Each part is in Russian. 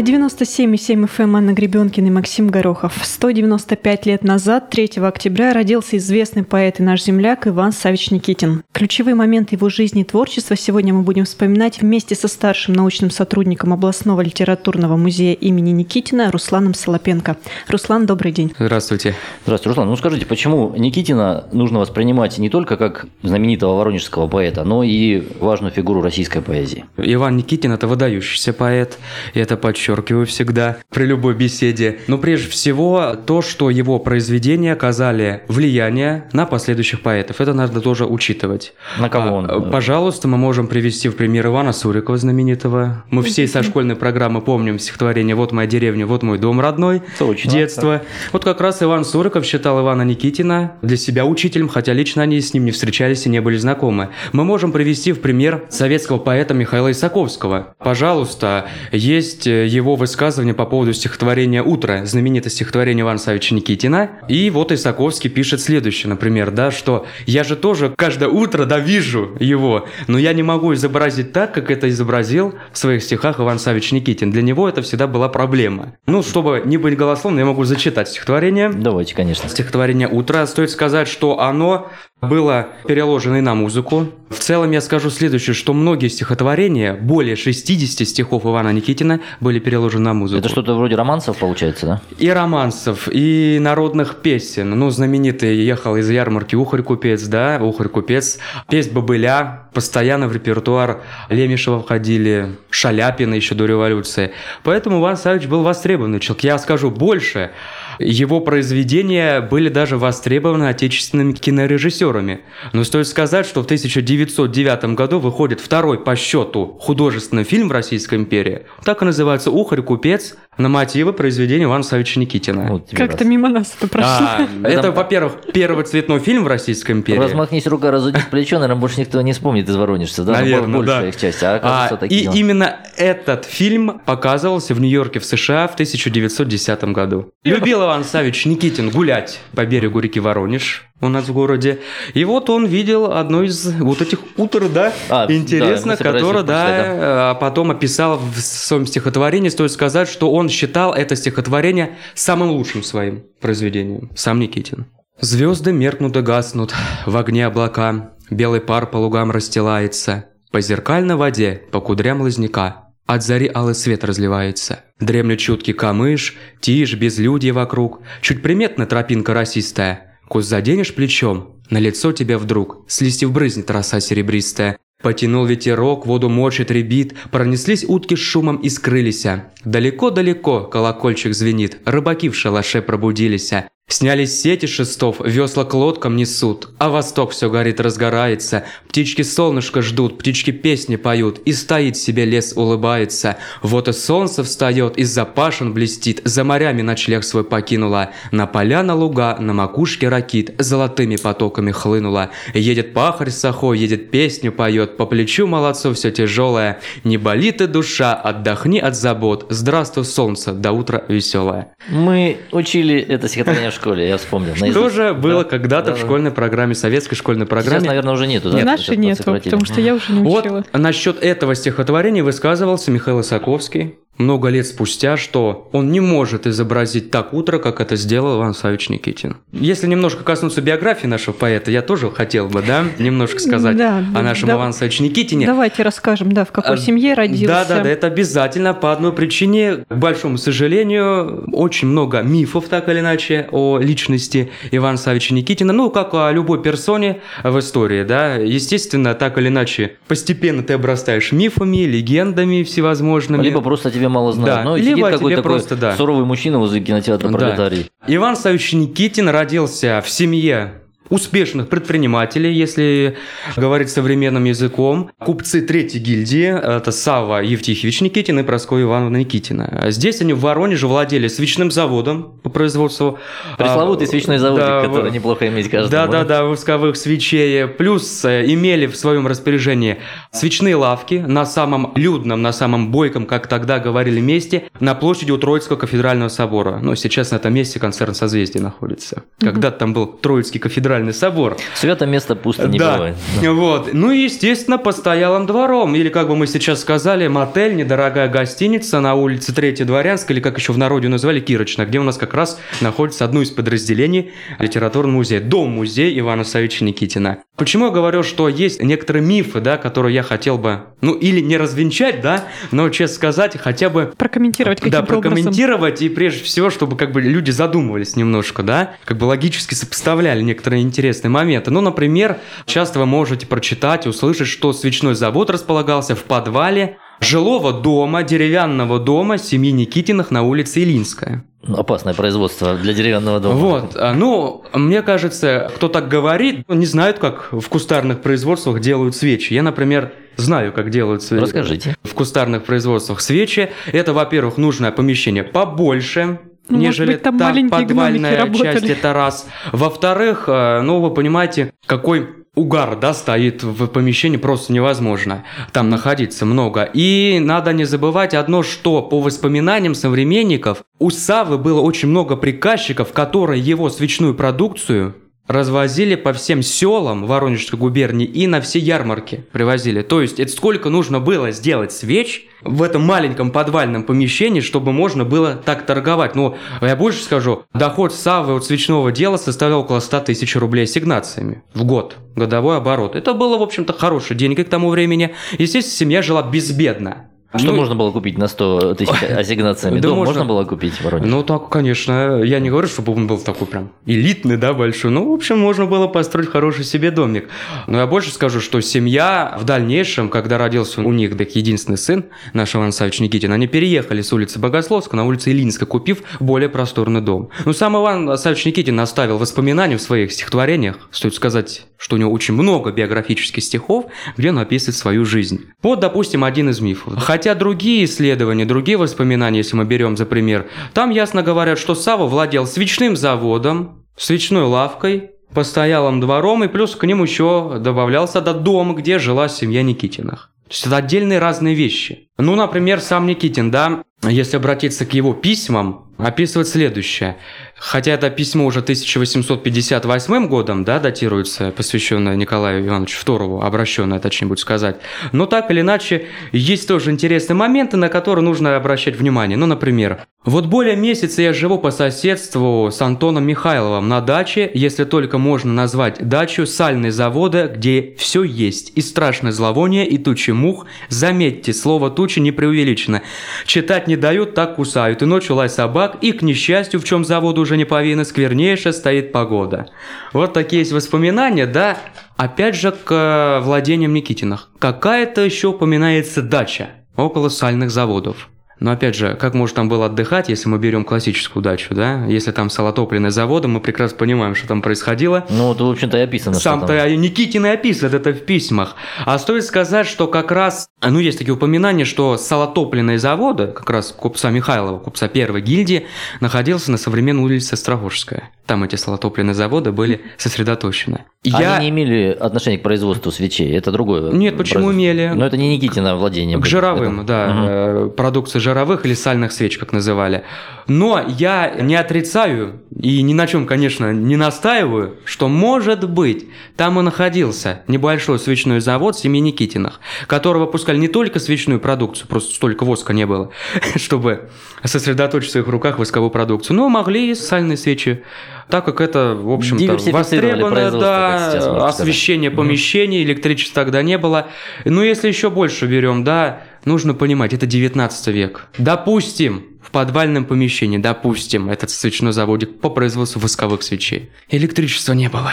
На 97,7 FM Анна Гребенкина и Максим Горохов. 195 лет назад, 3 октября, родился известный поэт и наш земляк Иван Савич Никитин. Ключевые моменты его жизни и творчества сегодня мы будем вспоминать вместе со старшим научным сотрудником областного литературного музея имени Никитина Русланом Солопенко. Руслан, добрый день. Здравствуйте. Здравствуйте, Руслан. Ну скажите, почему Никитина нужно воспринимать не только как знаменитого воронежского поэта, но и важную фигуру российской поэзии? Иван Никитин – это выдающийся поэт, и это подчеркиваю подчеркиваю всегда при любой беседе. Но прежде всего то, что его произведения оказали влияние на последующих поэтов. Это надо тоже учитывать. На кого он? А, пожалуйста, мы можем привести в пример Ивана Сурикова знаменитого. Мы все со школьной программы помним стихотворение «Вот моя деревня, вот мой дом родной». Точно. Детство. Вот как раз Иван Суриков считал Ивана Никитина для себя учителем, хотя лично они с ним не встречались и не были знакомы. Мы можем привести в пример советского поэта Михаила Исаковского. Пожалуйста, есть его высказывание по поводу стихотворения «Утро», знаменитое стихотворение Ивана Савича Никитина. И вот Исаковский пишет следующее, например, да, что «Я же тоже каждое утро, да, вижу его, но я не могу изобразить так, как это изобразил в своих стихах Иван Савич Никитин. Для него это всегда была проблема». Ну, чтобы не быть голословным, я могу зачитать стихотворение. Давайте, конечно. Стихотворение «Утро». Стоит сказать, что оно было переложено и на музыку. В целом я скажу следующее, что многие стихотворения, более 60 стихов Ивана Никитина, были переложены на музыку. Это что-то вроде романсов получается, да? И романсов, и народных песен. Ну, знаменитый «Ехал из ярмарки Ухарь-купец», да, Ухарь-купец. Песнь Бабыля постоянно в репертуар Лемешева входили, Шаляпина еще до революции. Поэтому Иван Савич был востребованный человек. Я скажу больше – его произведения были даже востребованы отечественными кинорежиссерами. Но стоит сказать, что в 1909 году выходит второй по счету художественный фильм в Российской империи. Так и называется «Ухарь купец» на мотивы произведения Ивана Савича Никитина. Вот Как-то мимо нас это прошло. А, это, во-первых, первый цветной фильм в Российской империи. Размахнись рука, разудись плечо, наверное, больше никто не вспомнит из воронежцев. Да? Наверное, большая да. их часть. А, а, и именно этот фильм показывался в Нью-Йорке в США в 1910 году. Любил Иван Савич Никитин гулять по берегу реки Воронеж у нас в городе. И вот он видел одно из вот этих утр, да, а, интересно, да, которое, да, да, потом описал в своем стихотворении. Стоит сказать, что он считал это стихотворение самым лучшим своим произведением. Сам Никитин. Звезды меркнут и гаснут, в огне облака, белый пар по лугам расстилается, по зеркальной воде, по кудрям лозняка. От зари алый свет разливается. Дремлет чуткий камыш, тишь, безлюдье вокруг. Чуть приметна тропинка росистая. Куст заденешь плечом, на лицо тебе вдруг С листьев брызнет роса серебристая. Потянул ветерок, воду мочит, ребит, Пронеслись утки с шумом и скрылись. Далеко-далеко колокольчик звенит, Рыбаки в шалаше пробудились. Снялись сети шестов, весла к лодкам несут, а восток все горит, разгорается. Птички солнышко ждут, птички песни поют, и стоит себе лес улыбается. Вот и солнце встает, из-за пашин блестит, за морями ночлег свой покинула. На поля, на луга, на макушке ракит, золотыми потоками хлынула. Едет пахарь сахой, едет песню поет, по плечу молодцу все тяжелое. Не болит и душа, отдохни от забот, здравствуй, солнце, до утра веселое. Мы учили это стихотворение школе, я вспомнил. Тоже было когда-то в школьной программе, советской школьной программе. Сейчас, наверное, уже нету. Да? Нашей нету, потому что я уже не учила. Вот насчет этого стихотворения высказывался Михаил Исаковский много лет спустя, что он не может изобразить так утро, как это сделал Иван Савич Никитин. Если немножко коснуться биографии нашего поэта, я тоже хотел бы, да, немножко сказать да, о нашем да, Иване Савиче Никитине. Давайте расскажем, да, в какой а, семье родился. Да, да, да, это обязательно по одной причине. К большому сожалению, очень много мифов, так или иначе, о личности Ивана Савича Никитина, ну, как о любой персоне в истории, да. Естественно, так или иначе, постепенно ты обрастаешь мифами, легендами всевозможными. Либо просто тебе мало знают. Да. Но Либо сидит какой-то такой просто, да. суровый мужчина возле кинотеатра да. «Пролетарий». Иван Савич Никитин родился в семье успешных предпринимателей, если говорить современным языком. Купцы третьей гильдии, это Сава Евтихович Никитин и Прасковья Ивановна Никитина. Здесь они в Воронеже владели свечным заводом по производству... Пресловутый а, свечной заводик, да, который неплохо иметь каждому. Да-да-да, восковых свечей. Плюс э, имели в своем распоряжении свечные лавки на самом людном, на самом бойком, как тогда говорили, месте, на площади у Троицкого кафедрального собора. Но сейчас на этом месте концерн созвездия находится. Когда-то там был Троицкий кафедральный кафедральный собор. Свято место пусто не да. бывает. Вот. Ну и, естественно, постоялым двором. Или, как бы мы сейчас сказали, мотель, недорогая гостиница на улице Третьей Дворянской, или как еще в народе назвали, Кирочна, где у нас как раз находится одно из подразделений литературного музея. Дом-музей Ивана Савича Никитина. Почему я говорю, что есть некоторые мифы, да, которые я хотел бы, ну, или не развенчать, да, но, честно сказать, хотя бы Прокомментировать да, каким-то образом. прокомментировать и прежде всего, чтобы как бы люди задумывались немножко, да, как бы логически сопоставляли некоторые интересные моменты. Ну, например, часто вы можете прочитать, услышать, что свечной завод располагался в подвале жилого дома, деревянного дома семьи Никитиных на улице Илинская. Ну, Опасное производство для деревянного дома. Вот, а, ну, мне кажется, кто так говорит, не знают, как в кустарных производствах делают свечи. Я, например, знаю, как делают свечи. Расскажите. В кустарных производствах свечи. Это, во-первых, нужно помещение побольше, Ну, может нежели быть, там та маленькие подвальная часть, это раз. Во-вторых, э, ну, вы понимаете, какой угар, да, стоит в помещении, просто невозможно там находиться много. И надо не забывать одно, что по воспоминаниям современников у Савы было очень много приказчиков, которые его свечную продукцию развозили по всем селам Воронежской губернии и на все ярмарки привозили. То есть это сколько нужно было сделать свеч в этом маленьком подвальном помещении, чтобы можно было так торговать. Но я больше скажу, доход Савы от свечного дела составлял около 100 тысяч рублей ассигнациями в год, годовой оборот. Это было, в общем-то, хорошие деньги к тому времени. Естественно, семья жила безбедно. Что Ну, можно было купить на 100 тысяч ассигнациями? Да Дом можно. можно было купить в Воронеже? Ну, так, конечно. Я не говорю, чтобы он был такой прям элитный, да, большой. Ну, в общем, можно было построить хороший себе домик. Но я больше скажу, что семья в дальнейшем, когда родился у них так единственный сын, наш Иван Савич Никитин, они переехали с улицы Богословска на улицу Илинска, купив более просторный дом. Ну, сам Иван Савич Никитин оставил воспоминания в своих стихотворениях. Стоит сказать, что у него очень много биографических стихов, где он описывает свою жизнь. Вот, допустим, один из мифов. Хотя другие исследования, другие воспоминания, если мы берем за пример, там ясно говорят, что Сава владел свечным заводом, свечной лавкой, постоялым двором, и плюс к ним еще добавлялся до дома, где жила семья Никитиных. То есть это отдельные разные вещи. Ну, например, сам Никитин, да, если обратиться к его письмам, описывает следующее. Хотя это письмо уже 1858 годом, да, датируется, посвященное Николаю Ивановичу II, обращенное, точнее будет сказать. Но так или иначе, есть тоже интересные моменты, на которые нужно обращать внимание. Ну, например, вот более месяца я живу по соседству с Антоном Михайловым на даче, если только можно назвать дачу сальной завода, где все есть, и страшное зловоние, и тучи мух. Заметьте, слово тучи не преувеличено. Читать не дают, так кусают, и ночью лай собак, и, к несчастью, в чем завод уже не повинен, сквернейшая стоит погода. Вот такие есть воспоминания, да, опять же, к э, владениям Никитиных. Какая-то еще упоминается дача около сальных заводов. Но опять же, как можно там было отдыхать, если мы берем классическую дачу, да? Если там салотопленные заводы, мы прекрасно понимаем, что там происходило. Ну, вот, в общем-то, и описано, что там. Сам-то Никитин и описывает это в письмах. А стоит сказать, что как раз, ну, есть такие упоминания, что салотопленные заводы, как раз купца Михайлова, купца первой гильдии, находился на современной улице Острогожская. Там эти салотопленные заводы были сосредоточены. Они не имели отношения к производству свечей, это другое. Нет, почему имели? Но это не Никитина владение. К было. жировым, Это- да, Мгм. э, продукция жировых или сальных свеч, как называли. Но я не отрицаю и ни на чем, конечно, не настаиваю, что, может быть, там и находился небольшой свечной завод семьи Никитиных, который выпускали не только свечную продукцию, просто столько воска не было, чтобы сосредоточить в своих руках восковую продукцию, но могли и сальные свечи, так как это, в общем-то, востребовано, да, сказать. освещение Мгм. помещений, электричества тогда не было. Ну, если еще больше берем, да, нужно понимать, это 19 век. Допустим, в подвальном помещении, допустим, этот свечной заводик по производству восковых свечей. Электричества не было.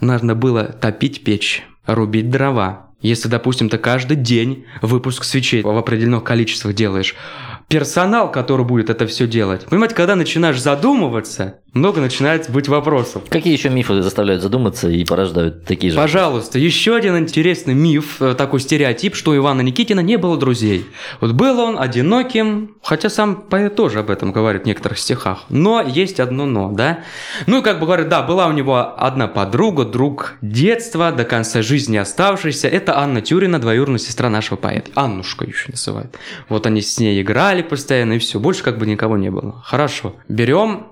Нужно было топить печь, рубить дрова. Если, допустим, ты каждый день выпуск свечей в определенных количествах делаешь, персонал, который будет это все делать. Понимаете, когда начинаешь задумываться, много начинает быть вопросов. Какие еще мифы заставляют задуматься и порождают такие же? Пожалуйста, еще один интересный миф, э, такой стереотип, что у Ивана Никитина не было друзей. Вот был он одиноким, хотя сам поэт тоже об этом говорит в некоторых стихах. Но есть одно но, да? Ну, как бы говорят, да, была у него одна подруга, друг детства, до конца жизни оставшийся. Это Анна Тюрина, двоюродная сестра нашего поэта. Аннушка еще называют. Вот они с ней играли, постоянно, и все. Больше как бы никого не было. Хорошо. Берем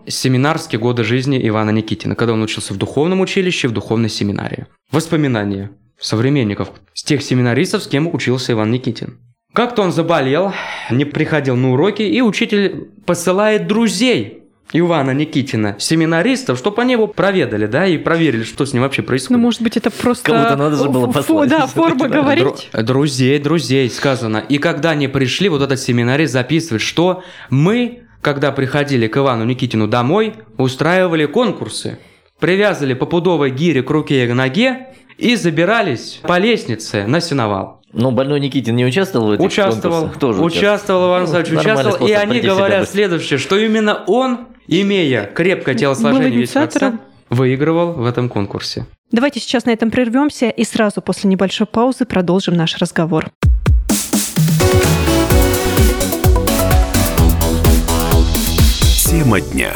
семинарские годы жизни Ивана Никитина, когда он учился в духовном училище, в духовной семинарии. Воспоминания современников, с тех семинаристов, с кем учился Иван Никитин. Как-то он заболел, не приходил на уроки, и учитель посылает друзей Ивана Никитина, семинаристов, чтобы они его проведали, да, и проверили, что с ним вообще происходит. Ну, может быть, это просто... Кому-то надо же было фу- послать. Да, форма говорить. Дру- друзей, друзей, сказано. И когда они пришли, вот этот семинарист записывает, что мы, когда приходили к Ивану Никитину домой, устраивали конкурсы. Привязывали по пудовой гире к руке и к ноге и забирались по лестнице на сеновал. Но больной Никитин не участвовал в этих Участвовал, конкурсах? Тоже участвовал, Иван Ну, Александрович, нормальный участвовал. И они говорят следующее, что именно он, имея крепкое телосложение инициатором. выигрывал в этом конкурсе. Давайте сейчас на этом прервемся и сразу после небольшой паузы продолжим наш разговор. Тема дня.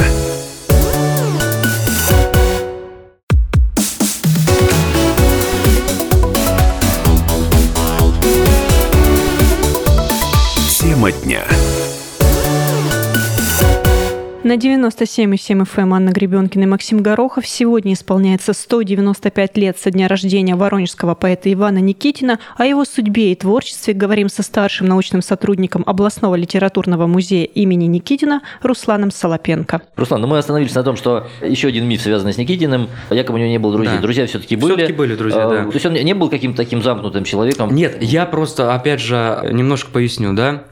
Тема дня. На 97,7 FM Анна Гребенкина и Максим Горохов сегодня исполняется 195 лет со дня рождения воронежского поэта Ивана Никитина. О его судьбе и творчестве говорим со старшим научным сотрудником областного литературного музея имени Никитина Русланом Солопенко. Руслан, ну мы остановились на том, что еще один миф, связанный с Никитиным, якобы у него не было друзей. Да. Друзья все-таки были. Всё-таки были друзья, А, да. То есть он не был каким-то таким замкнутым человеком. Нет, я просто, опять же, немножко поясню, да.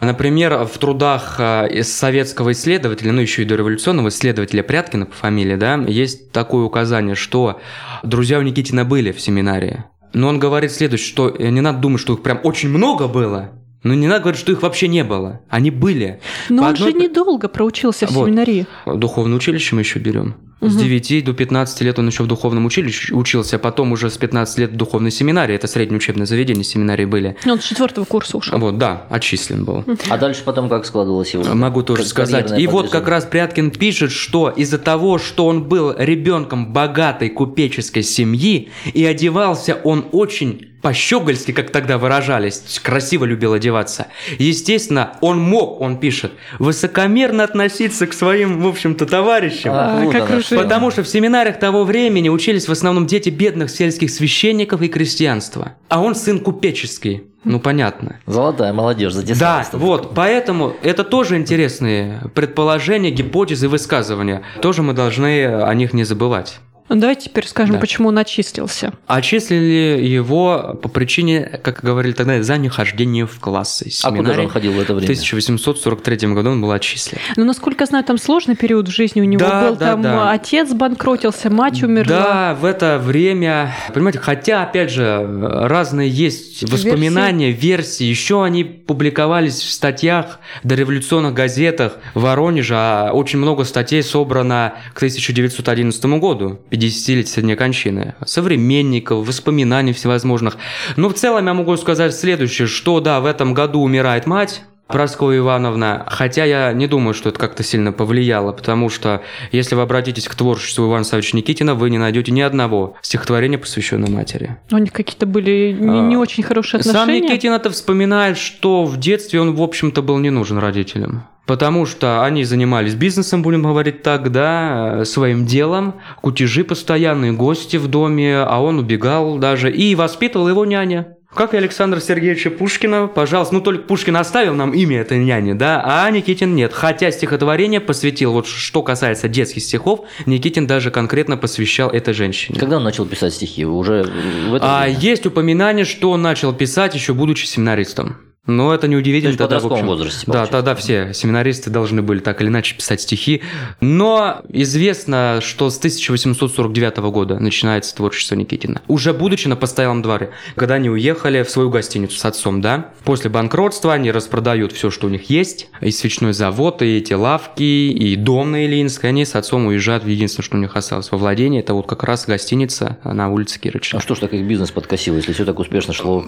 Например, в трудах из советского исследователя, ну еще и дореволюционного исследователя Пряткина по фамилии, да, есть такое указание, что друзья у Никитина были в семинарии. Но он говорит следующее, что не надо думать, что их прям очень много было, но не надо говорить, что их вообще не было. Они были. Но По он же одной- недолго проучился в Вот. семинарии. Духовное училище мы еще берем. С Мгм. 9 до 15 лет он еще в духовном училище учился, а потом уже с 15 лет в духовной семинарии. Это среднее учебное заведение, семинарии были. Он с четвертого курса ушел. Вот, да, отчислен был. А дальше потом как складывалось его? Могу тоже как- сказать. И вот как раз Пряткин пишет, что из-за того, что он был ребенком богатой купеческой семьи, и одевался он очень по-щегольски, как тогда выражались, красиво любил одеваться. Естественно, он мог, он пишет, высокомерно относиться к своим, в общем-то, товарищам. А, вот как. Потому что в семинариях того времени учились в основном дети бедных сельских священников и крестьянства. А он сын купеческий. Ну, понятно. Золотая молодежь Да, затесалась. вот, поэтому это тоже интересные предположения, гипотезы, высказывания. Тоже мы должны о них не забывать. Ну, Давайте теперь скажем, Да. почему он отчислился. Отчислили его по причине, как говорили тогда, за нехождение в классы. А куда же он ходил в это В время? 1843 году он был отчислен. Но, насколько я знаю, там сложный период в жизни у него Да, был. да, там да. отец банкротился, мать умерла. Да, в это время, понимаете, хотя, опять же, разные есть воспоминания, версии, еще они публиковались в статьях, в дореволюционных газетах Воронежа, а очень много статей собрано к 1911 году, 50-летие со дня кончины, современников, воспоминаний всевозможных. Но в целом я могу сказать следующее, что да, в этом году умирает мать, Прасковья Ивановна, хотя я не думаю, что это как-то сильно повлияло, потому что если вы обратитесь к творчеству Ивана Савича Никитина, вы не найдете ни одного стихотворения, посвященного матери. У них какие-то были не, А, не очень хорошие Сам отношения. Никитин это вспоминает, что в детстве он, в общем-то, был не нужен родителям. Потому что они занимались бизнесом, будем говорить так, да, э, своим делом, кутежи постоянные, гости в доме, а он убегал даже, и воспитывал его няня. Как и Александра Сергеевича Пушкина, пожалуйста, ну только Пушкин оставил нам имя этой няни, да, а Никитин нет. Хотя стихотворение посвятил, вот что касается детских стихов, Никитин даже конкретно посвящал этой женщине. Когда он начал писать стихи? Уже в это А время? есть упоминание, что он начал писать еще будучи семинаристом. Но это То неудивительно. есть в тогда, подростковом общем. возрасте, Да, получается. тогда все семинаристы должны были так или иначе писать стихи. Но известно, что с 1849 года начинается творчество Никитина. Уже будучи на постоялом дворе, когда они уехали в свою гостиницу с отцом, да, после банкротства они распродают все, что у них есть, и свечной завод, и эти лавки, и дом на Ильинской, они с отцом уезжают в единственное, что у них осталось во владении, это вот как раз гостиница на улице Кирыча. А что ж так их бизнес подкосил, если все так успешно шло?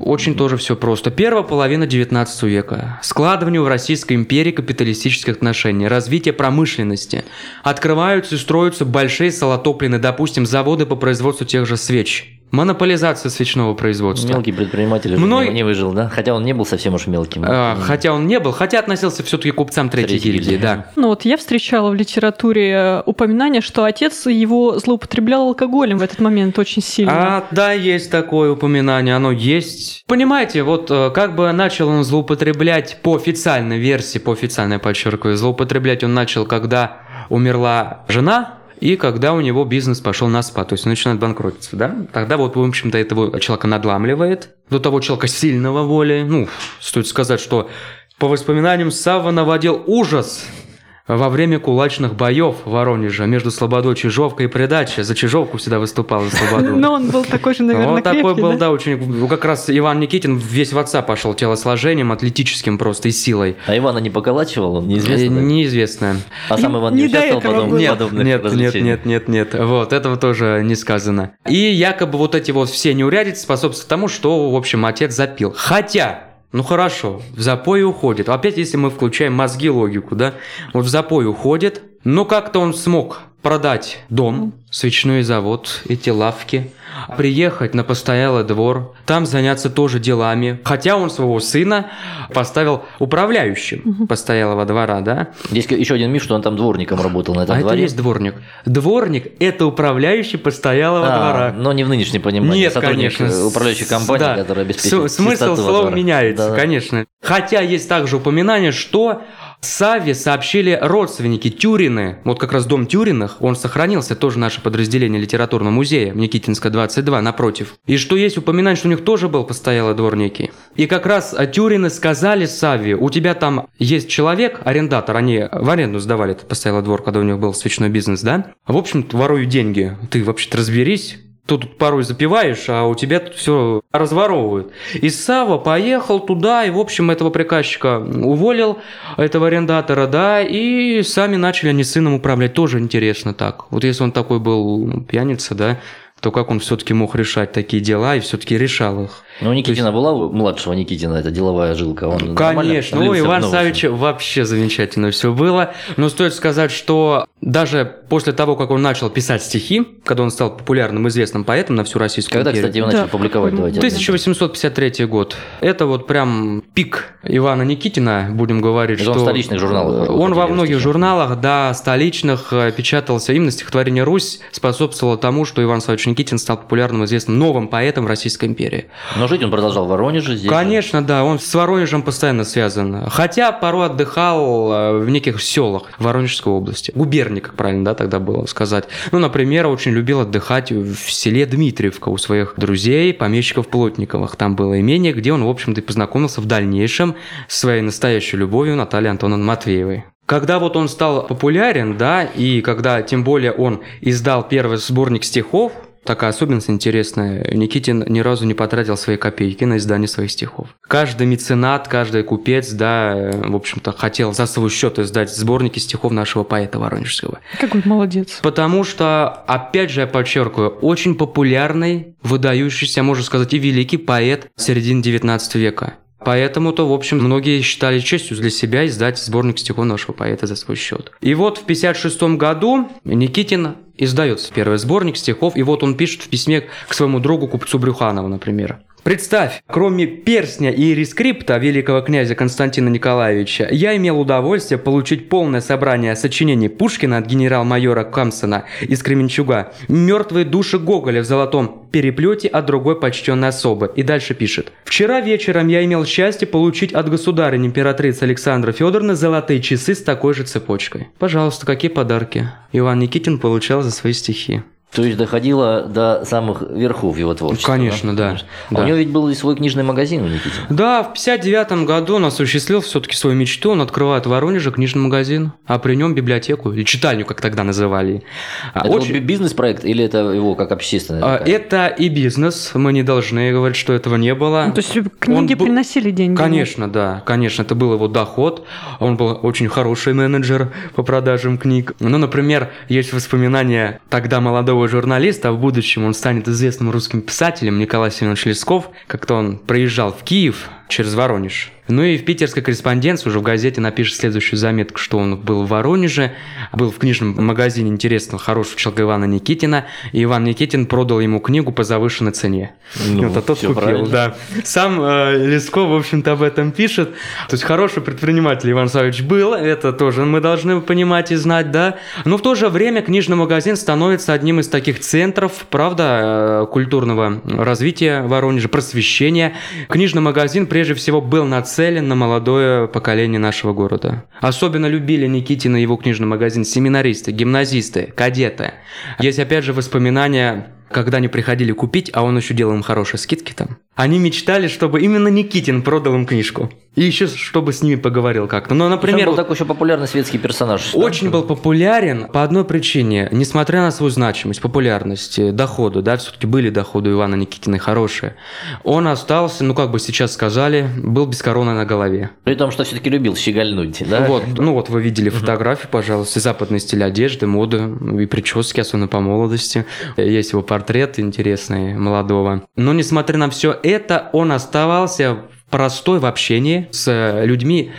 Очень тоже все просто. Первая половина 19 века. Складывание в Российской империи капиталистических отношений, развитие промышленности. Открываются и строятся большие салотоплены, допустим, заводы по производству тех же свеч. Монополизация свечного производства. Мелкий предприниматель уже Мной- не, не выжил, да? Хотя он не был совсем уж мелким. А, хотя он не был, хотя относился все-таки к купцам третьей Третьей гильдии, гильдии. да. Ну вот я встречала в литературе э, упоминание, что отец его злоупотреблял алкоголем в этот момент очень сильно. А, да, есть такое упоминание, оно есть. Понимаете, вот э, как бы начал он злоупотреблять по официальной версии, по официальной, подчеркиваю, злоупотреблять он начал, когда умерла жена, и когда у него бизнес пошел на спад, то есть он начинает банкротиться, да? Тогда вот, в общем-то, этого человека надламливает, до того человека сильного воли. Ну, стоит сказать, что по воспоминаниям Савва наводил ужас во время кулачных боев в Воронеже между Слободой Чижовкой и Придачей. За Чижовку всегда выступал, за Слободу. Но он был такой же, наверное, Вот такой был, да? ну, Как раз Иван Никитин весь в отца пошел телосложением, атлетическим просто и силой. А Ивана не поколачивал, он неизвестно. Неизвестно. А сам Иван не, участвовал потом в подобных нет, нет, нет, нет, нет. Вот, этого тоже не сказано. И якобы вот эти вот все неурядицы способствуют тому, что, в общем, отец запил. Хотя, ну хорошо, в запой уходит. Опять, если мы включаем мозги, логику, да, вот в запой уходит, но как-то он смог продать дом, свечной завод, эти лавки, приехать на постоялый двор, там заняться тоже делами. Хотя он своего сына поставил управляющим постоялого двора, да. Есть еще один миф, что он там дворником работал на этом а дворе. это есть дворник. Дворник – это управляющий постоялого А, двора. но не в нынешнем понимании. Нет, Сотрудник конечно. э, управляющей компании, Да. которая обеспечивает С- Смысл слова меняется, Да-да. конечно. Хотя есть также упоминание, что Саве сообщили родственники Тюрины. Вот как раз дом Тюриных, он сохранился, тоже наше подразделение литературного музея, Никитинская, 22, напротив. И что есть упоминание, что у них тоже был постоялый двор некий. И как раз а, Тюрины сказали Саве, у тебя там есть человек, арендатор, они в аренду сдавали этот постоялый двор, когда у них был свечной бизнес, да? В общем, ворую деньги, ты вообще-то разберись, Ты тут порой запиваешь, а у тебя тут все разворовывают. И Сава поехал туда, и, в общем, этого приказчика уволил, этого арендатора, да, и сами начали они сыном управлять. Тоже интересно так. Вот если он такой был ну, пьяница, да, то как он все-таки мог решать такие дела и все-таки решал их. Ну, Никитина была у младшего Никитина, это деловая жилка. Он Конечно, у влился в Ивана новости? Савича вообще замечательно все было. Но стоит сказать, что даже после того, как он начал писать стихи, когда он стал популярным, известным поэтом на всю Российскую Когда, империю, кстати, его начали Да. публиковать? Давайте. 1853 год. Это вот прям пик Ивана Никитина, будем говорить, Это он что... в столичных журналах Он во многих стихи. журналах, да, столичных э, печатался. Именно стихотворение «Русь» способствовало тому, что Иван Савич Никитин стал популярным, известным новым поэтом в Российской империи. Но жить он продолжал в Воронеже здесь. Конечно, да, он с Воронежем постоянно связан. Хотя порой отдыхал э, в неких селах Воронежской области. Губернии, как правильно, да, тогда было сказать. Ну, например, очень любил отдыхать в селе Дмитриевка у своих друзей, помещиков Плотниковых. Там было имение, где он, в общем-то, и познакомился в дальнейшем с своей настоящей любовью Натальей Антоновной Матвеевой. Когда вот он стал популярен, да, и когда тем более он издал первый сборник стихов, Такая особенность интересная. Никитин ни разу не потратил свои копейки на издание своих стихов. Каждый меценат, каждый купец, да, в общем-то, хотел за свой счет издать сборники стихов нашего поэта Воронежского. Какой молодец. Потому что, опять же, я подчеркиваю, очень популярный, выдающийся, можно сказать, и великий поэт середины 19 века. Поэтому-то, в общем, многие считали честью для себя издать сборник стихов нашего поэта за свой счет. И вот в 1956 году Никитин издает первый сборник стихов, и вот он пишет в письме к своему другу купцу Брюханову, например. Представь, кроме перстня и рескрипта великого князя Константина Николаевича, я имел удовольствие получить полное собрание сочинений Пушкина от генерал-майора Камсона из Кременчуга, «Мертвые души Гоголя в золотом переплете от другой почтенной особы». И дальше пишет. «Вчера вечером я имел счастье получить от государыни императрицы Александры Федоровны золотые часы с такой же цепочкой». Пожалуйста, какие подарки Иван Никитин получал за свои стихи. То есть доходило до самых верхов его творчества. Конечно, да, А да. у него ведь был и свой книжный магазин у Никитина. Да, в 59 году он осуществил все-таки свою мечту. Он открывает в Воронеже книжный магазин, а при нем библиотеку, или читальню, как тогда называли. А, Это очень- был би- бизнес-проект или это его как общественное? а? Это и бизнес, мы не должны говорить, что этого не было. Ну, то есть книги Он был- приносили деньги. Конечно, да, конечно, это был его доход. Он был очень хороший менеджер по продажам книг. Ну, например, есть воспоминания тогда молодого журналиста, а в будущем он станет известным русским писателем Николай Семенович Лесков, как-то он проезжал в Киев через Воронеж. Ну и в питерской корреспонденции уже в газете напишет следующую заметку, что он был в Воронеже, был в книжном магазине интересного, хорошего человека Ивана Никитина, и Иван Никитин продал ему книгу по завышенной цене. Ну, вот, а тот купил, правильно. да. Сам э, Лесков, в общем-то, об этом пишет. То есть хороший предприниматель Иван Савич был, это тоже мы должны понимать и знать, да. Но в то же время книжный магазин становится одним из таких центров, правда, э, культурного развития Воронежа, просвещения. Книжный магазин прежде всего был нацелен на молодое поколение нашего города. Особенно любили Никитина его книжный магазин семинаристы, гимназисты, кадеты. Есть опять же воспоминания когда они приходили купить, а он еще делал им хорошие скидки там, они мечтали, чтобы именно Никитин продал им книжку. И еще, чтобы с ними поговорил как-то. Ну, Например, например, был такой еще популярный светский персонаж. да? очень был популярен по одной причине. Несмотря на свою значимость, популярность, э, доходы, да, все-таки были доходы Ивана Никитина хорошие, он остался, ну, как бы сейчас сказали, был без короны на голове. При том, что все-таки любил щегольнуть, да? Вот, ну вот вы видели фотографии, пожалуйста, западный стиль одежды, моды и прически, особенно по молодости. Есть его портрет интересный молодого. Но несмотря на все это, он оставался простой в общении с людьми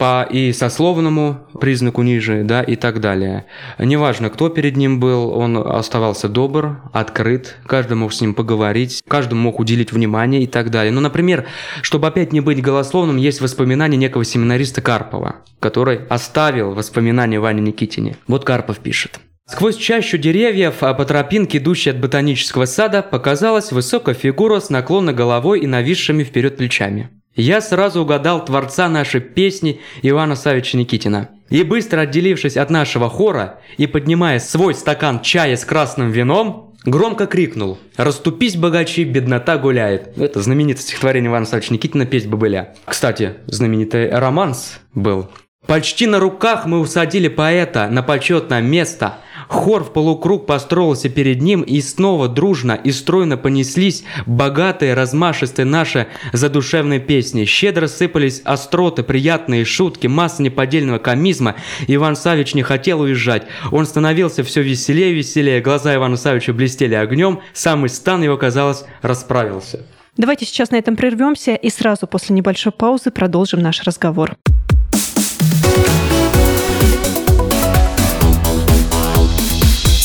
по и сословному признаку ниже, да, и так далее. Неважно, кто перед ним был, он оставался добр, открыт, каждый мог с ним поговорить, каждому мог уделить внимание и так далее. Ну, например, чтобы опять не быть голословным, есть воспоминания некого семинариста Карпова, который оставил воспоминания Ване Никитине. Вот Карпов пишет. Сквозь чащу деревьев, а по тропинке, идущей от ботанического сада, показалась высокая фигура с наклонной головой и нависшими вперед плечами. Я сразу угадал творца нашей песни Ивана Савича Никитина. И быстро отделившись от нашего хора и поднимая свой стакан чая с красным вином, громко крикнул «Раступись, богачи, беднота гуляет». Это знаменитое стихотворение Ивана Савича Никитина «Песнь бобыля». Кстати, знаменитый романс был. Почти на руках мы усадили поэта на почетное место. Хор в полукруг построился перед ним, и снова дружно и стройно понеслись богатые, размашистые наши задушевные песни. Щедро сыпались остроты, приятные шутки, масса неподдельного комизма. Иван Савич не хотел уезжать. Он становился все веселее и веселее. Глаза Ивана Савича блестели огнем. Самый стан его, казалось, расправился. Давайте сейчас на этом прервемся и сразу после небольшой паузы продолжим наш разговор.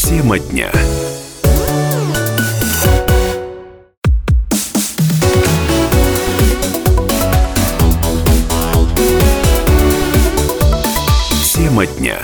Тема дня. Тема дня.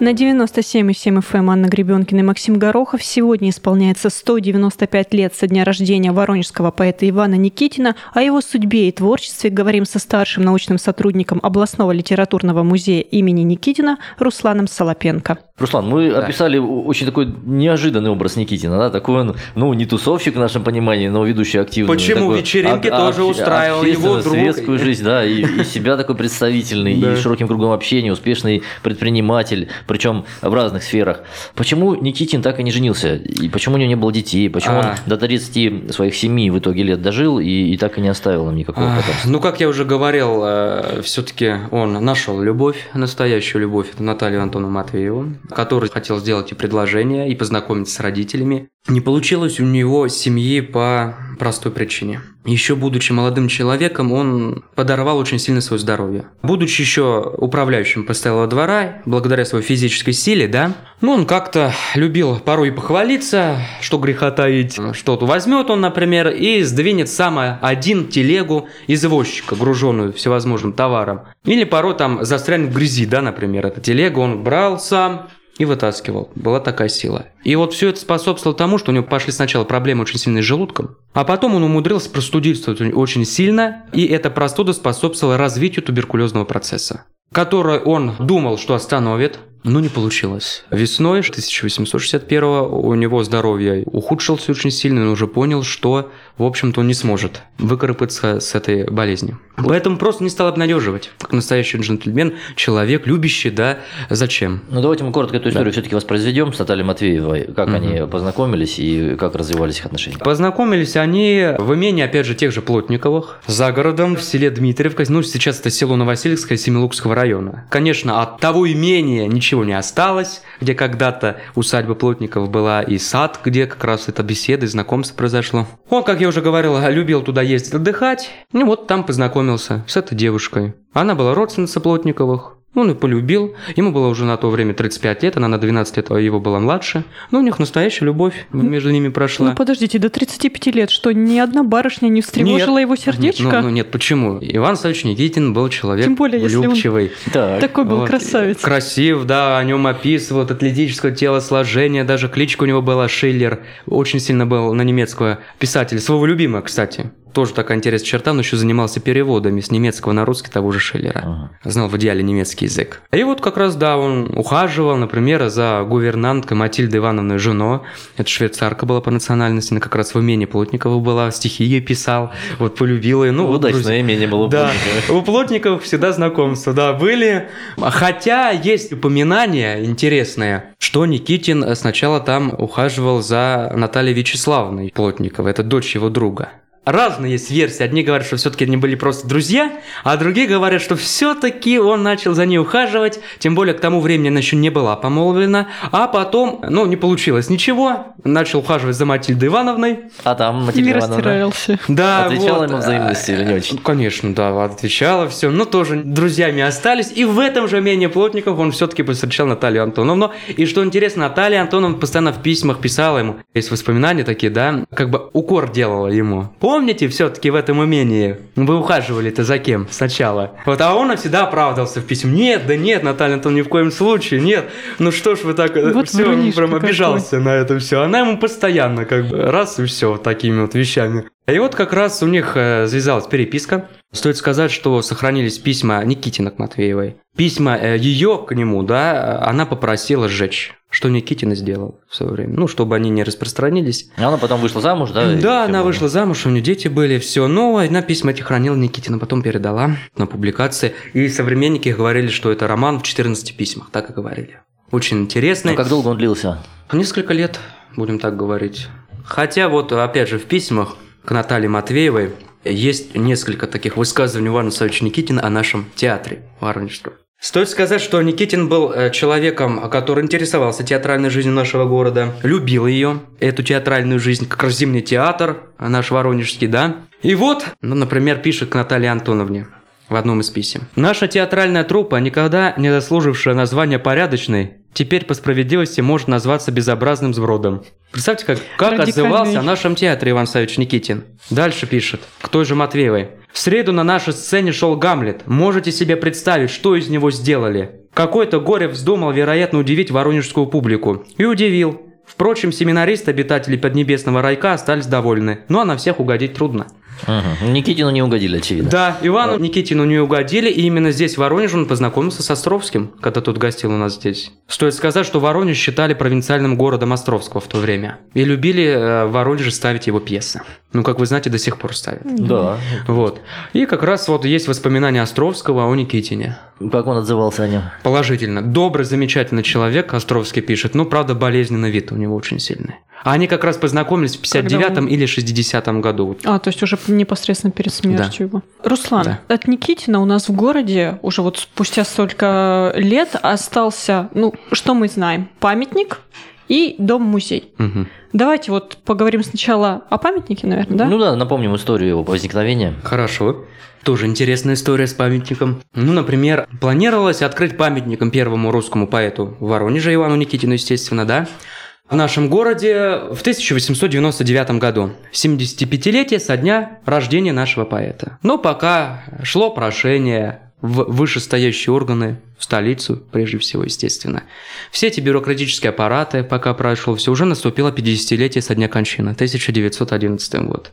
На 97,7 FM Анна Гребенкина и Максим Горохов сегодня исполняется 195 лет со дня рождения воронежского поэта Ивана Никитина. О его судьбе и творчестве говорим со старшим научным сотрудником областного литературного музея имени Никитина Русланом Солопенко. Руслан, мы описали очень такой неожиданный образ Никитина, да, такой он, ну, не тусовщик в нашем понимании, но ведущий активный. Почему? такой Вечеринки ак- тоже обще- устраивал, его друг. светскую жизнь, да, и, и себя такой представительный, Да. и широким кругом общения, успешный предприниматель, причем в разных сферах. Почему Никитин так и не женился? И почему у него не было детей? Почему А. он до 30 своих семи в итоге лет дожил и, и так и не оставил нам никакого Ах, потомства? Ну, как я уже говорил, все-таки он нашел любовь, настоящую любовь, это Наталью Антоновну Матвееву, который хотел сделать ей предложение и познакомиться с родителями. Не получилось у него семьи по простой причине. Еще будучи молодым человеком, он подорвал очень сильно свое здоровье. Будучи еще управляющим постоялого двора, благодаря своей физической силе, да, ну, он как-то любил порой и похвалиться, что греха таить. Что-то возьмет он, например, и сдвинет сам один телегу извозчика, груженную всевозможным товаром. Или порой там застрянет в грязи, да, например, эта телега он брал сам, и вытаскивал. Была такая сила. И вот все это способствовало тому, что у него пошли сначала проблемы очень сильные с желудком, а потом он умудрился простудиться очень сильно, и эта простуда способствовала развитию туберкулезного процесса, который он думал, что остановит, но не получилось. Весной 1861 у него здоровье ухудшилось очень сильно, он уже понял, что, в общем-то, он не сможет выкарабкаться с этой болезни. Поэтому просто не стал обнадеживать. Как настоящий джентльмен, человек, любящий, да, зачем? Ну, давайте мы коротко эту историю все-таки воспроизведем с Натальей Матвеевой, как они познакомились и как развивались их отношения. Познакомились они в имении, опять же, тех же Плотниковых, за городом, в селе Дмитриевка. Ну, сейчас это село Новосельское Семилукского района. Конечно, от того имения ничего ничего не осталось, где когда-то усадьба Плотников была и сад, где как раз эта беседа и знакомство произошло. Он, как я уже говорил, любил туда ездить отдыхать, и вот там познакомился с этой девушкой. Она была родственница Плотниковых, он и полюбил. Ему было уже на то время 35 лет, она на 12 лет его была младше. Но у них настоящая любовь между ними прошла. Ну подождите, до 35 лет, что ни одна барышня не встревожила Нет. его сердечко? Ну, ну нет, почему? Иван Савич Никитин был человек Тем более, если он влюбчивый. Так. Такой был Вот. красавец. Красив, да, о нем описывают атлетическое телосложение, даже кличка у него была Шиллер. Очень сильно был на немецкого писателя. Своего любимого, кстати. Тоже такая интересная черта, он еще занимался переводами с немецкого на русский того же Шиллера. Ага. Знал в идеале немецкий язык. И вот как раз, да, он ухаживал, например, за гувернанткой Матильдой Ивановной Жено. Это швейцарка была по национальности, она как раз в имении Плотникова была, стихи ей писал, вот полюбила ее. Ну, вот, Удачное друзья. имя не было. Да, у Плотниковых всегда знакомства, да, были. Хотя есть упоминание интересное, что Никитин сначала там ухаживал за Натальей Вячеславовной Плотниковой, это дочь его друга. Разные есть версии. Одни говорят, что все-таки они были просто друзья, а другие говорят, что все-таки он начал за ней ухаживать, тем более к тому времени она еще не была помолвлена, а потом, ну, не получилось ничего, начал ухаживать за Матильдой Ивановной, А там Матильда Ивановна расстроился. да, отвечала вот. ему взаимностью или не очень? Ну, Конечно, да, отвечала все, но тоже друзьями остались. И в этом же менее Плотников он все-таки повстречал Наталью Антоновну. И что интересно, Наталья Антоновна постоянно в письмах писала ему, есть воспоминания такие, да, как бы укор делала ему. Помните все-таки в этом умении? Вы ухаживали-то за кем сначала? Вот, а он всегда оправдывался в письмах. Нет, да нет, Наталья Антоновна, ни в коем случае, нет. Ну что ж вы так, Вот все, прям какой. обижался на это все. Она ему постоянно как бы раз и все такими вот вещами. И вот как раз у них э, завязалась переписка. Стоит сказать, что сохранились письма Никитина к Матвеевой. Письма э, ее к нему, да, она попросила сжечь. Что Никитин и сделал в свое время. Ну, чтобы они не распространились. А Она потом вышла замуж, да? Да, она было? вышла замуж, у нее дети были, все. Но она письма эти хранила Никитина, потом передала на публикации. И современники говорили, что это роман в 14 письмах, так и говорили. Очень интересный. Ну, как долго он длился? Несколько лет, будем так говорить. Хотя вот, опять же, в письмах к Наталье Матвеевой есть несколько таких высказываний Ивана Савича Никитина о нашем театре Воронежском. Стоит сказать, что Никитин был э, человеком, который интересовался театральной жизнью нашего города, любил ее, эту театральную жизнь, как раз зимний театр наш воронежский, да. И вот, ну, например, пишет к Наталье Антоновне в одном из писем. Наша театральная труппа, никогда не заслужившая названия порядочной, теперь по справедливости может назваться безобразным сбродом. Представьте, как, как Радикальный. отзывался о нашем театре Иван Савич Никитин. Дальше пишет, к той же Матвеевой. В среду на нашей сцене шел Гамлет. Можете себе представить, что из него сделали? Какой-то горе вздумал, вероятно, удивить воронежскую публику. И удивил. Впрочем, семинаристы, обитатели Поднебесного райка остались довольны. Ну а на всех угодить трудно. Мгм. Никитину не угодили, очевидно. Да, Ивану Никитину не угодили, и именно здесь, в Воронеже, он познакомился с Островским, когда тут гостил у нас здесь. Стоит сказать, что Воронеж считали провинциальным городом Островского в то время. И любили э, в Воронеже ставить его пьесы. Ну, как вы знаете, до сих пор ставят. Да. Вот. И как раз вот есть воспоминания Островского о Никитине. Как он отзывался о нем? Положительно. Добрый, замечательный человек, Островский пишет. Ну, правда, болезненный вид у него очень сильный. А они как раз познакомились в 59-м или 60-м году. А, то есть уже непосредственно перед смертью его. Руслан, Да. от Никитина у нас в городе уже вот спустя столько лет остался, ну, что мы знаем, памятник и дом-музей. Мгм. Давайте вот поговорим сначала о памятнике, наверное, да? Ну да, напомним историю его возникновения. Хорошо. Тоже интересная история с памятником. Ну, например, планировалось открыть памятником первому русскому поэту в Воронеже Ивану Никитину, естественно, да? В нашем городе в 1899 году, 75-летие со дня рождения нашего поэта. Но пока шло прошение в вышестоящие органы, в столицу, прежде всего, естественно. Все эти бюрократические аппараты, пока прошло все, уже наступило 50-летие со дня кончины, 1911 год.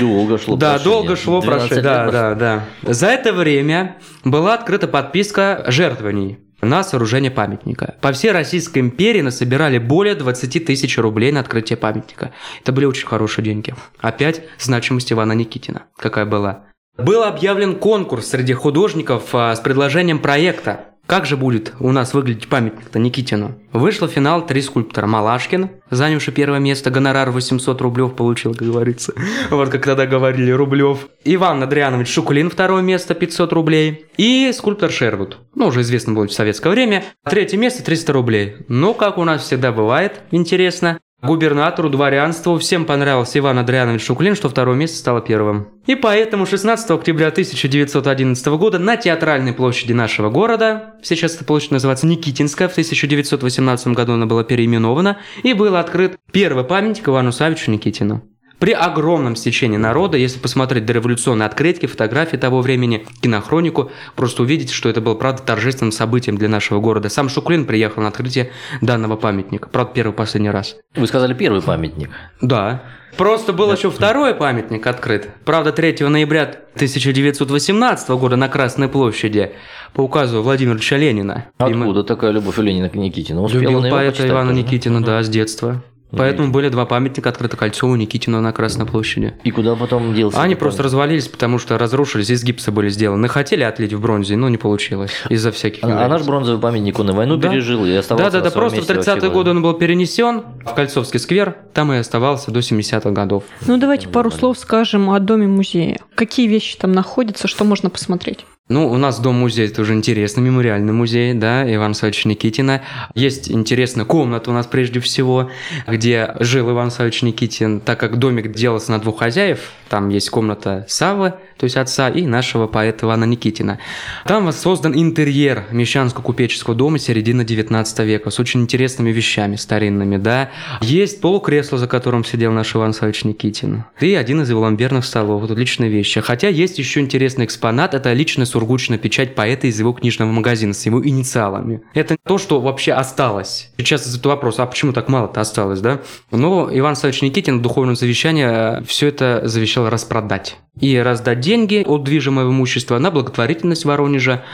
Долго шло Да, прошение. долго шло 12 прошение. Да, прошло. да, да. За это время была открыта подписка жертвований на сооружение памятника. По всей Российской империи насобирали более 20 тысяч рублей на открытие памятника. Это были очень хорошие деньги. Опять значимость Ивана Никитина. Какая была. Был объявлен конкурс среди художников а, с предложением проекта. Как же будет у нас выглядеть памятник-то Никитину? Вышел в финал три скульптора. Малашкин, занявший первое место, гонорар 800 рублев получил, как говорится. Вот как тогда говорили, рублев. Иван Адрианович Шукулин, второе место, 500 рублей. И скульптор Шервуд. Ну, уже известно было в советское время. Третье место, 300 рублей. Ну, как у нас всегда бывает, интересно. Губернатору, дворянству всем понравился Иван Адрианович Шуклин, что второе место стало первым. И поэтому 16 октября 1911 года на театральной площади нашего города, сейчас эта площадь называется Никитинская, в 1918 году она была переименована, и был открыт первый памятник Ивану Савичу Никитину. При огромном стечении народа, если посмотреть дореволюционные открытки, фотографии того времени, кинохронику, просто увидите, что это было, правда, торжественным событием для нашего города. Сам Шуклин приехал на открытие данного памятника. Правда, первый последний раз. Вы сказали первый памятник. Да. Просто был еще второй памятник открыт. Правда, 3 ноября 1918 года на Красной площади по указу Владимира Ильича Ленина. Откуда такая любовь у Ленина к Никитину? Успела Любил поэта Ивана Никитина, да, с детства. Поэтому были два памятника открыто Кольцову и Никитину на Красной площади. И куда потом делся? Они просто развалились, потому что разрушились, из гипса были сделаны. Хотели отлить в бронзе, но не получилось из-за всяких А, а наш бронзовый памятник, он и войну да. пережил, и оставался Да, да, да, просто в 30-е годы он был перенесен в Кольцовский сквер, там и оставался до 70-х годов. Ну, давайте пару слов скажем о доме музея. Какие вещи там находятся, что можно посмотреть? Ну, у нас дом-музей, это уже интересный мемориальный музей, да, Иван Савич Никитина. Есть интересная комната у нас прежде всего, где жил Иван Савич Никитин, так как домик делался на двух хозяев, там есть комната Савы, то есть отца, и нашего поэта Ивана Никитина. Там создан интерьер Мещанско-купеческого дома середины 19 века с очень интересными вещами старинными, да. Есть полукресло, за которым сидел наш Иван Савич Никитин. И один из его ламберных столов, вот личные вещи. Хотя есть еще интересный экспонат, это личный сургучная печать поэта из его книжного магазина с его инициалами. Это то, что вообще осталось. Сейчас задают вопрос, а почему так мало-то осталось, да? Но Иван Савич Никитин в духовном завещании все это завещал распродать. И раздать деньги от движимого имущества на благотворительность Воронежа,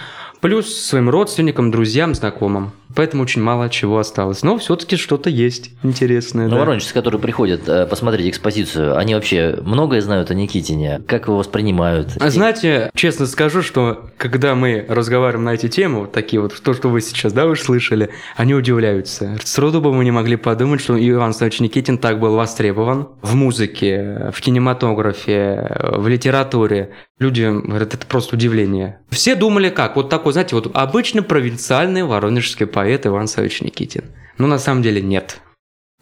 плюс своим родственникам, друзьям, знакомым. Поэтому очень мало чего осталось. Но все-таки что-то есть интересное. Ну, да. воронежцы, которые приходят э, посмотреть экспозицию, они вообще многое знают о Никитине? Как его воспринимают? А знаете, честно скажу, что когда мы разговариваем на эти темы, вот такие вот, то, что вы сейчас, да, вы слышали, они удивляются. Сроду бы мы не могли подумать, что Иван Станович Никитин так был востребован в музыке, в кинематографе, в литературе. Люди говорят, это просто удивление. Все думали как? Вот такой, знаете, вот обычный провинциальный воронежский поэт Иван Савич Никитин. Но на самом деле нет.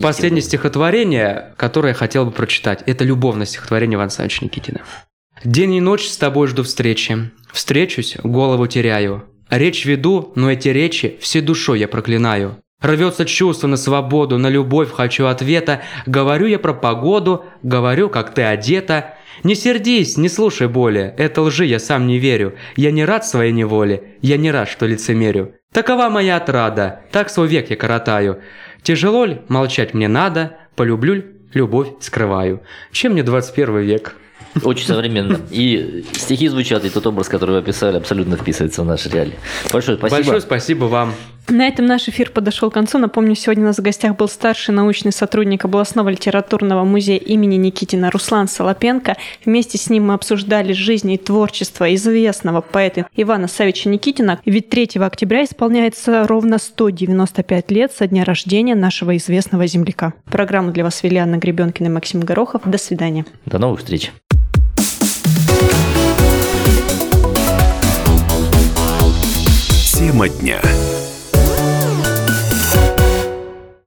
Последнее стихотворение, которое я хотел бы прочитать, это любовное стихотворение Ивана Савича Никитина. «День и ночь с тобой жду встречи. Встречусь, голову теряю. Речь веду, но эти речи все душой я проклинаю. Рвется чувство на свободу, на любовь хочу ответа. Говорю я про погоду, говорю, как ты одета. Не сердись, не слушай боли, это лжи я сам не верю. Я не рад своей неволе, я не рад, что лицемерю. Такова моя отрада, так свой век я коротаю. Тяжело ли, молчать мне надо, полюблю, любовь скрываю. Чем мне 21 век? Очень современно. И стихи звучат, и тот образ, который вы описали, абсолютно вписывается в наши реалии. Большое спасибо. Большое спасибо вам. На этом наш эфир подошел к концу. Напомню, сегодня у нас в гостях был старший научный сотрудник областного литературного музея имени Никитина Руслан Солопенко. Вместе с ним мы обсуждали жизнь и творчество известного поэта Ивана Савича Никитина. Ведь 3 октября исполняется ровно 195 лет со дня рождения нашего известного земляка. Программу для вас вели Анна Гребенкина и Максим Горохов. До свидания. До новых встреч. Тема дня.